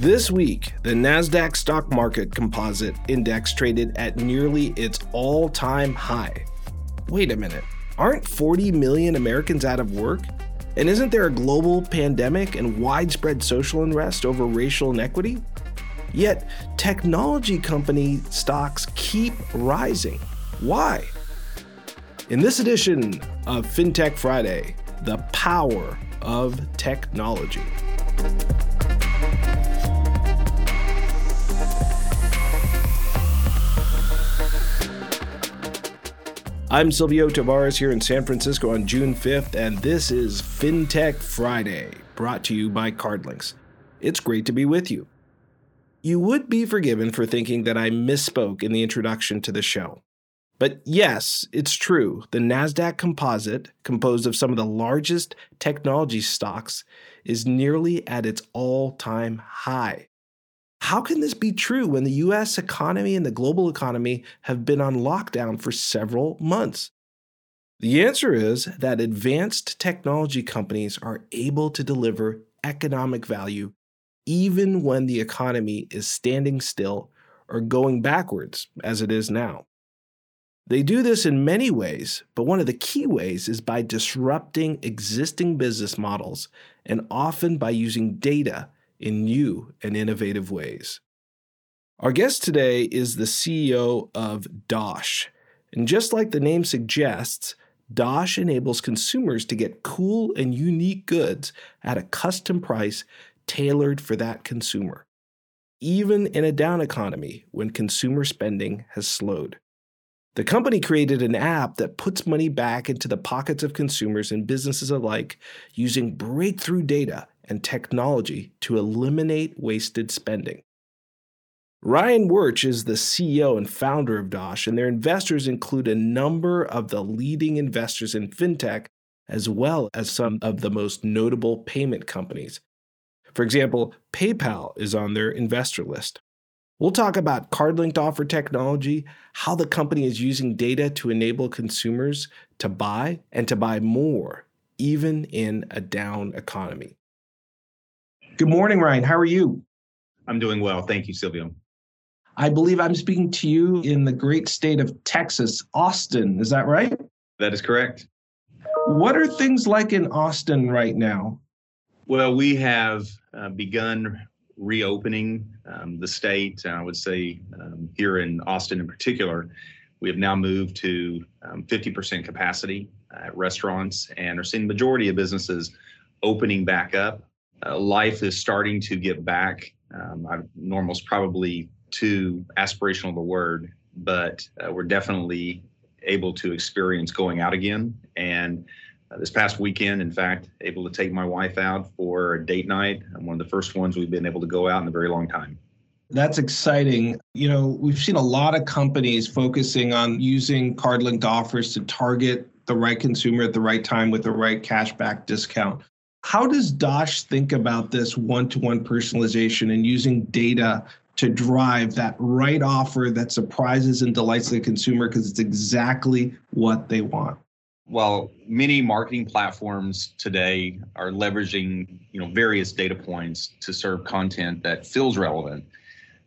This week, the NASDAQ stock market composite index traded at nearly its all time high. Wait a minute, aren't 40 million Americans out of work? And isn't there a global pandemic and widespread social unrest over racial inequity? Yet, technology company stocks keep rising. Why? In this edition of FinTech Friday, the power of technology. I'm Silvio Tavares here in San Francisco on June 5th, and this is FinTech Friday, brought to you by CardLinx. It's great to be with you. You would be forgiven for thinking that I misspoke in the introduction to the show. But yes, it's true. The NASDAQ composite, composed of some of the largest technology stocks, is nearly at its all time high. How can this be true when the US economy and the global economy have been on lockdown for several months? The answer is that advanced technology companies are able to deliver economic value even when the economy is standing still or going backwards, as it is now. They do this in many ways, but one of the key ways is by disrupting existing business models and often by using data in new and innovative ways. Our guest today is the CEO of Dosh. And just like the name suggests, Dosh enables consumers to get cool and unique goods at a custom price tailored for that consumer, even in a down economy when consumer spending has slowed. The company created an app that puts money back into the pockets of consumers and businesses alike using breakthrough data and technology to eliminate wasted spending. Ryan Wuerch is the CEO and founder of Dosh, and their investors include a number of the leading investors in fintech, as well as some of the most notable payment companies. For example, PayPal is on their investor list. We'll talk about card linked offer technology, how the company is using data to enable consumers to buy and to buy more, even in a down economy. Good morning, Ryan. How are you? I'm doing well. Thank you, Silvio. I believe I'm speaking to you in the great state of Texas, Austin. Is that right? That is correct. What are things like in Austin right now? Well, we have uh, begun reopening um, the state. I would say um, here in Austin in particular, we have now moved to um, 50% capacity at restaurants and are seeing the majority of businesses opening back up uh, life is starting to get back. Um, I, normal is probably too aspirational of a word, but uh, we're definitely able to experience going out again. And uh, this past weekend, in fact, able to take my wife out for a date night. I'm one of the first ones we've been able to go out in a very long time. That's exciting. You know, we've seen a lot of companies focusing on using card linked offers to target the right consumer at the right time with the right cashback discount. How does Dosh think about this one to one personalization and using data to drive that right offer that surprises and delights the consumer because it's exactly what they want? Well, many marketing platforms today are leveraging you know, various data points to serve content that feels relevant,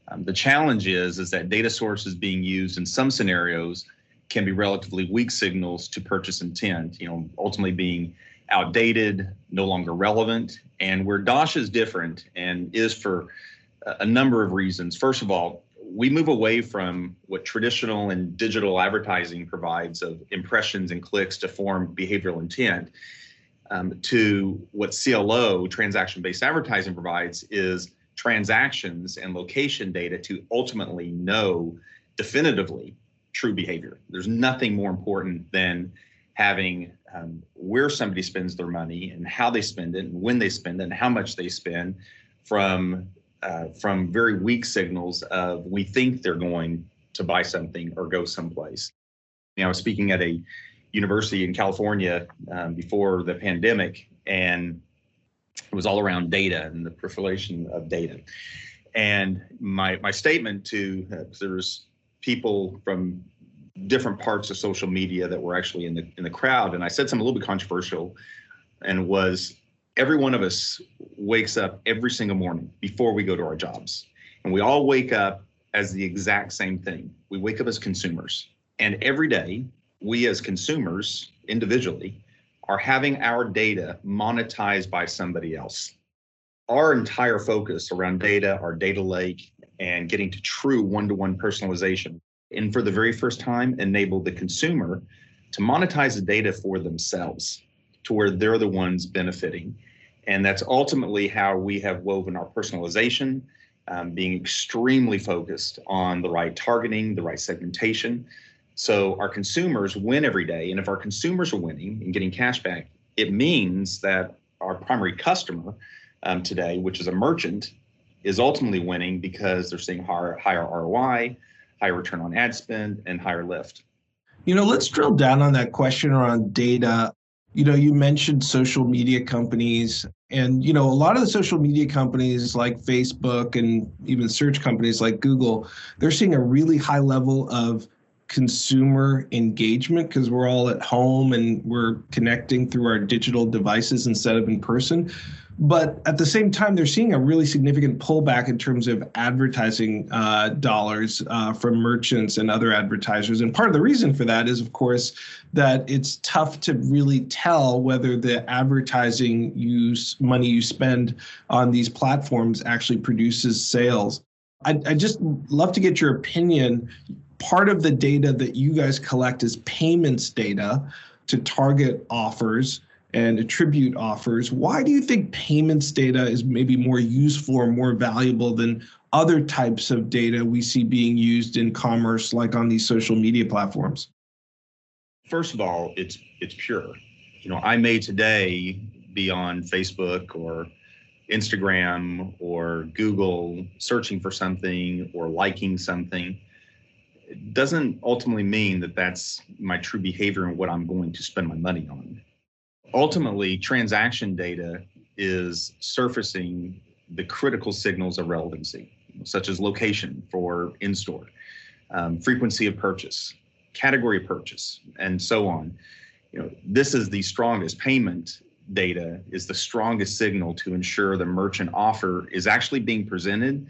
um, the challenge is, is that data sources being used in some scenarios can be relatively weak signals to purchase intent, you know, ultimately being outdated, no longer relevant. And where Dosh is different and is for a number of reasons. First of all, we move away from what traditional and digital advertising provides of impressions and clicks to form behavioral intent um, to what CLO, transaction based advertising, provides is transactions and location data to ultimately know definitively true behavior. There's nothing more important than having um, where somebody spends their money and how they spend it and when they spend it and how much they spend from uh, from very weak signals of we think they're going to buy something or go someplace. You know, I was speaking at a university in California um, before the pandemic, and it was all around data and the proliferation of data. And my my statement to uh, there's people from different parts of social media that were actually in the in the crowd, and I said something a little bit controversial, and was every one of us wakes up every single morning before we go to our jobs. And we all wake up as the exact same thing. We wake up as consumers. And every day, we as consumers individually are having our data monetized by somebody else. Our entire focus around data, our data lake, and getting to true one to one personalization, and for the very first time, enable the consumer to monetize the data for themselves to where they're the ones benefiting. And that's ultimately how we have woven our personalization, um, being extremely focused on the right targeting, the right segmentation. So our consumers win every day. And if our consumers are winning and getting cash back, it means that our primary customer um, today, which is a merchant, is ultimately winning because they're seeing higher, higher ROI, higher return on ad spend, and higher lift. You know, let's drill down on that question around data you know you mentioned social media companies and you know a lot of the social media companies like facebook and even search companies like google they're seeing a really high level of consumer engagement because we're all at home and we're connecting through our digital devices instead of in person but at the same time, they're seeing a really significant pullback in terms of advertising uh, dollars uh, from merchants and other advertisers. And part of the reason for that is, of course, that it's tough to really tell whether the advertising use money you spend on these platforms actually produces sales. I, I just love to get your opinion. Part of the data that you guys collect is payments data to target offers and attribute offers. Why do you think payments data is maybe more useful or more valuable than other types of data we see being used in commerce, like on these social media platforms? First of all, it's it's pure. You know, I may today be on Facebook or Instagram or Google searching for something or liking something. It doesn't ultimately mean that that's my true behavior and what I'm going to spend my money on ultimately, transaction data is surfacing the critical signals of relevancy, such as location for in store, um, frequency of purchase, category of purchase, and so on. You know, this is the strongest payment data is the strongest signal to ensure the merchant offer is actually being presented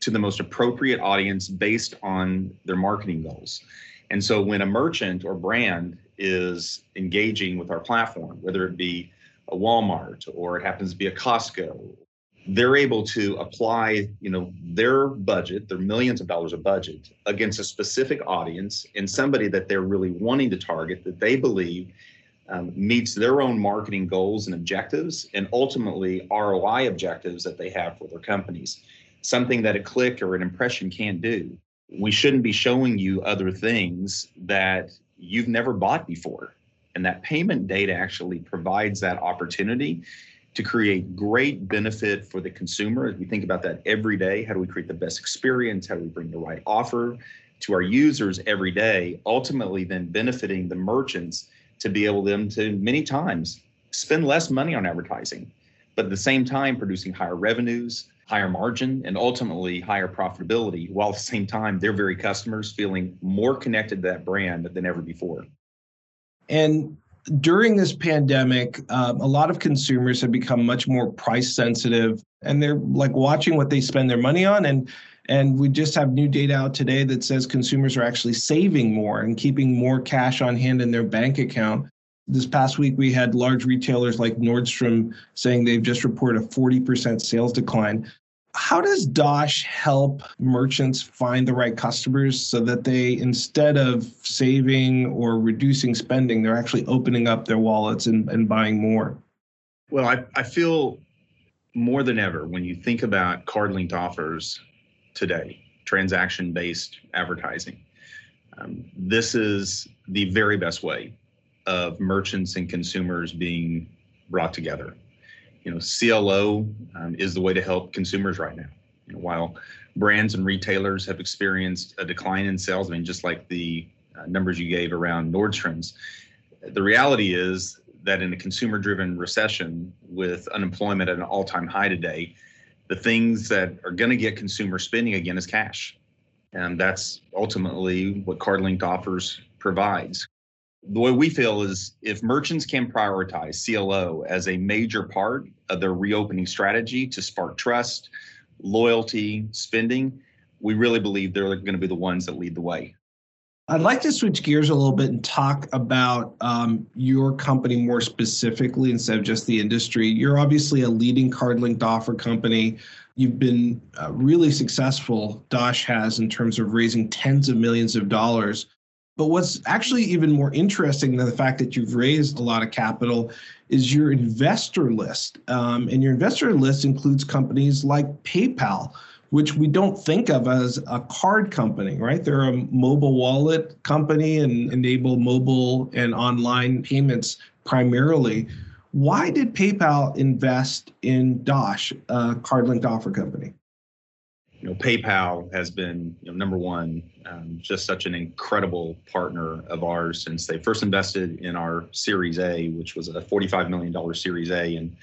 to the most appropriate audience based on their marketing goals. And so when a merchant or brand is engaging with our platform, whether it be a Walmart or it happens to be a Costco, they're able to apply, you know, their budget, their millions of dollars of budget against a specific audience and somebody that they're really wanting to target that they believe um, meets their own marketing goals and objectives and ultimately ROI objectives that they have for their companies. Something that a click or an impression can't do. We shouldn't be showing you other things that you've never bought before. And that payment data actually provides that opportunity to create great benefit for the consumer we think about that every day. How do we create the best experience? How do we bring the right offer to our users every day? Ultimately, then benefiting the merchants to be able them to many times spend less money on advertising, but at the same time producing higher revenues, higher margin, and ultimately higher profitability, while at the same time, their very customers feeling more connected to that brand than ever before. And during this pandemic, um, a lot of consumers have become much more price sensitive and they're like watching what they spend their money on and and we just have new data out today that says consumers are actually saving more and keeping more cash on hand in their bank account this past week we had large retailers like Nordstrom saying they've just reported a 40% sales decline. How does Dosh help merchants find the right customers so that they, instead of saving or reducing spending, they're actually opening up their wallets and, and buying more? Well, I, I feel more than ever when you think about card linked offers today, transaction based advertising. Um, this is the very best way of merchants and consumers being brought together. You know, CLO um, is the way to help consumers right now. You know, while brands and retailers have experienced a decline in sales, I mean, just like the uh, numbers you gave around Nordstrom's, the reality is that in a consumer driven recession with unemployment at an all time high today, the things that are going to get consumer spending again is cash. And that's ultimately what card linked offers provides the way we feel is if merchants can prioritize CLO as a major part of their reopening strategy to spark trust, loyalty, spending, we really believe they're going to be the ones that lead the way. I'd like to switch gears a little bit and talk about um, your company more specifically instead of just the industry. You're obviously a leading card linked offer company. You've been uh, really successful, Dosh has, in terms of raising tens of millions of dollars. But what's actually even more interesting than the fact that you've raised a lot of capital is your investor list. Um, and your investor list includes companies like PayPal, which we don't think of as a card company, right? They're a mobile wallet company and enable mobile and online payments primarily. Why did PayPal invest in Dosh, a card linked offer company? You know, PayPal has been you know, number one, um, just such an incredible partner of ours since they first invested in our Series A, which was a $45 million Series A, in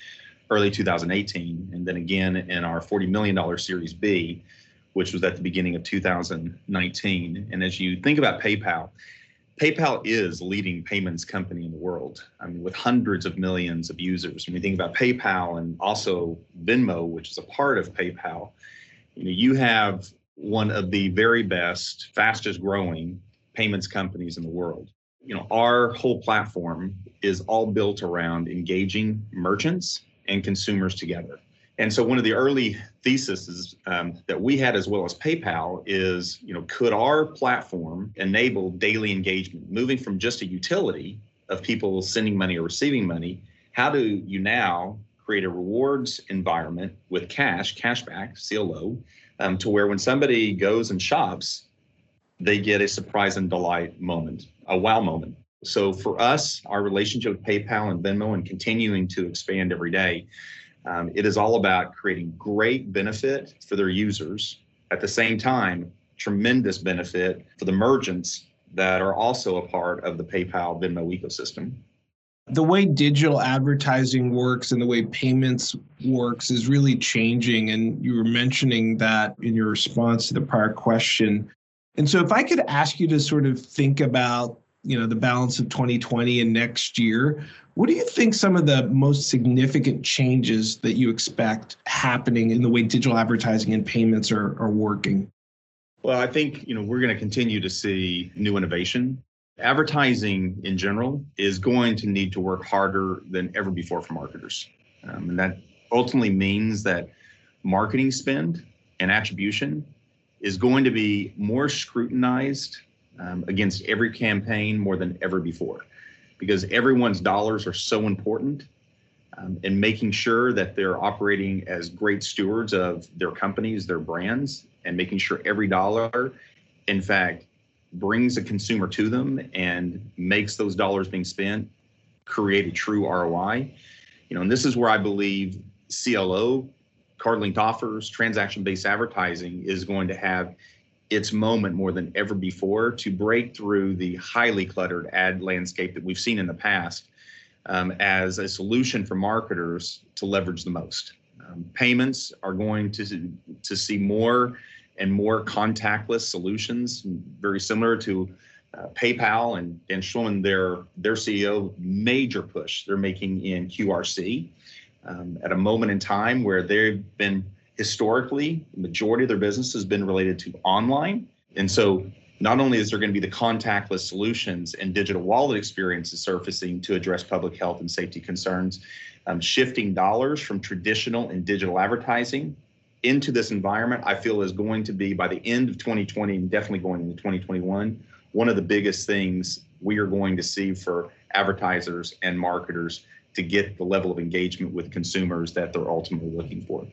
early 2018, and then again in our $40 million Series B, which was at the beginning of 2019. And as you think about PayPal, PayPal is leading payments company in the world. I mean, with hundreds of millions of users. When we think about PayPal and also Venmo, which is a part of PayPal, you know, you have one of the very best, fastest growing payments companies in the world. You know, our whole platform is all built around engaging merchants and consumers together. And so one of the early theses um, that we had as well as PayPal is, you know, could our platform enable daily engagement, moving from just a utility of people sending money or receiving money? How do you now create a rewards environment with cash, cashback, CLO, um, to where when somebody goes and shops, they get a surprise and delight moment, a wow moment. So for us, our relationship with PayPal and Venmo and continuing to expand every day, um, it is all about creating great benefit for their users. At the same time, tremendous benefit for the merchants that are also a part of the PayPal Venmo ecosystem. The way digital advertising works and the way payments works is really changing. And you were mentioning that in your response to the prior question. And so, if I could ask you to sort of think about you know the balance of 2020 and next year what do you think some of the most significant changes that you expect happening in the way digital advertising and payments are, are working well i think you know we're going to continue to see new innovation advertising in general is going to need to work harder than ever before for marketers. Um, and that ultimately means that marketing spend and attribution is going to be more scrutinized um, against every campaign more than ever before because everyone's dollars are so important um, and making sure that they're operating as great stewards of their companies, their brands, and making sure every dollar, in fact, brings a consumer to them and makes those dollars being spent create a true ROI. You know, and this is where I believe CLO, card linked offers, transaction based advertising is going to have its moment more than ever before to break through the highly cluttered ad landscape that we've seen in the past um, as a solution for marketers to leverage the most. Um, payments are going to, to see more and more contactless solutions, very similar to uh, PayPal and Dan Schulman, their, their CEO, major push they're making in QRC um, at a moment in time where they've been historically, the majority of their business has been related to online. And so not only is there going to be the contactless solutions and digital wallet experiences surfacing to address public health and safety concerns, um, shifting dollars from traditional and digital advertising into this environment, I feel is going to be by the end of 2020 and definitely going into 2021, one of the biggest things we are going to see for advertisers and marketers to get the level of engagement with consumers that they're ultimately looking for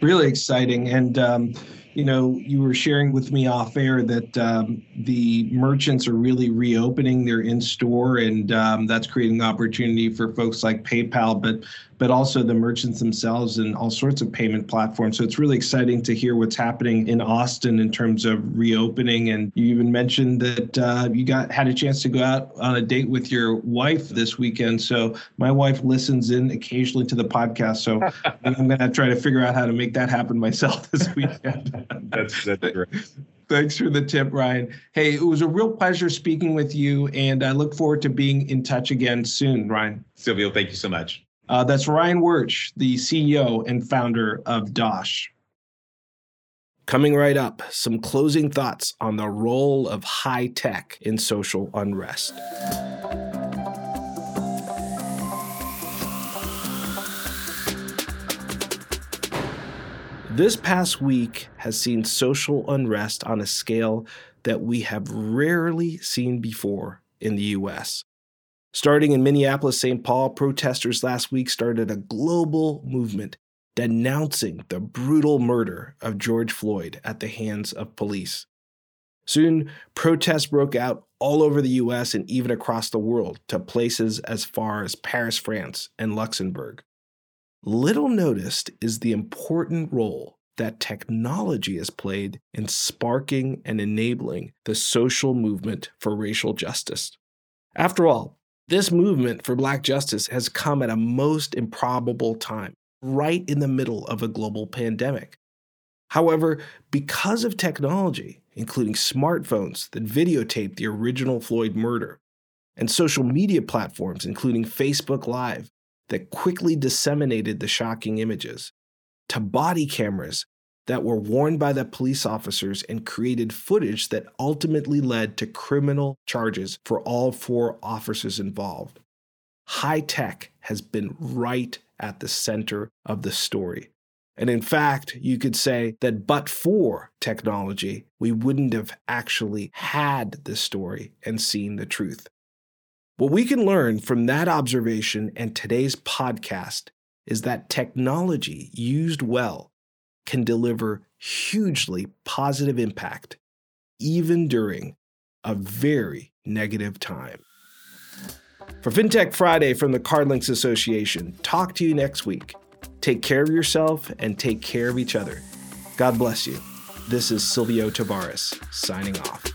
really exciting. And um, you know you were sharing with me off air that um, the merchants are really reopening their in store and um, that's creating opportunity for folks like paypal but but also the merchants themselves and all sorts of payment platforms. So it's really exciting to hear what's happening in austin in terms of reopening. And you even mentioned that uh, you got had a chance to go out on a date with your wife this weekend. So my wife listens in occasionally to the podcast. So i'm going to try to figure out how to make that happen myself this weekend that's that's great. Thanks for the tip, Ryan. Hey, it was a real pleasure speaking with you, and I look forward to being in touch again soon, Ryan. Silvio, thank you so much. Uh, that's Ryan Wuerch, the CEO and founder of Dosh. Coming right up, some closing thoughts on the role of high tech in social unrest. This past week has seen social unrest on a scale that we have rarely seen before in the US. Starting in Minneapolis, St. Paul, protesters last week started a global movement denouncing the brutal murder of George Floyd at the hands of police. Soon, protests broke out all over the US and even across the world to places as far as Paris, France, and Luxembourg. Little noticed is the important role that technology has played in sparking and enabling the social movement for racial justice. After all, this movement for Black justice has come at a most improbable time, right in the middle of a global pandemic. However, because of technology, including smartphones that videotaped the original Floyd murder, and social media platforms, including Facebook Live, that quickly disseminated the shocking images, to body cameras that were worn by the police officers and created footage that ultimately led to criminal charges for all four officers involved. High tech has been right at the center of the story. And in fact, you could say that but for technology, we wouldn't have actually had this story and seen the truth. What we can learn from that observation and today's podcast is that technology used well can deliver hugely positive impact, even during a very negative time. For FinTech Friday from the CardLinx Association, talk to you next week. Take care of yourself and take care of each other. God bless you. This is Silvio Tavares signing off.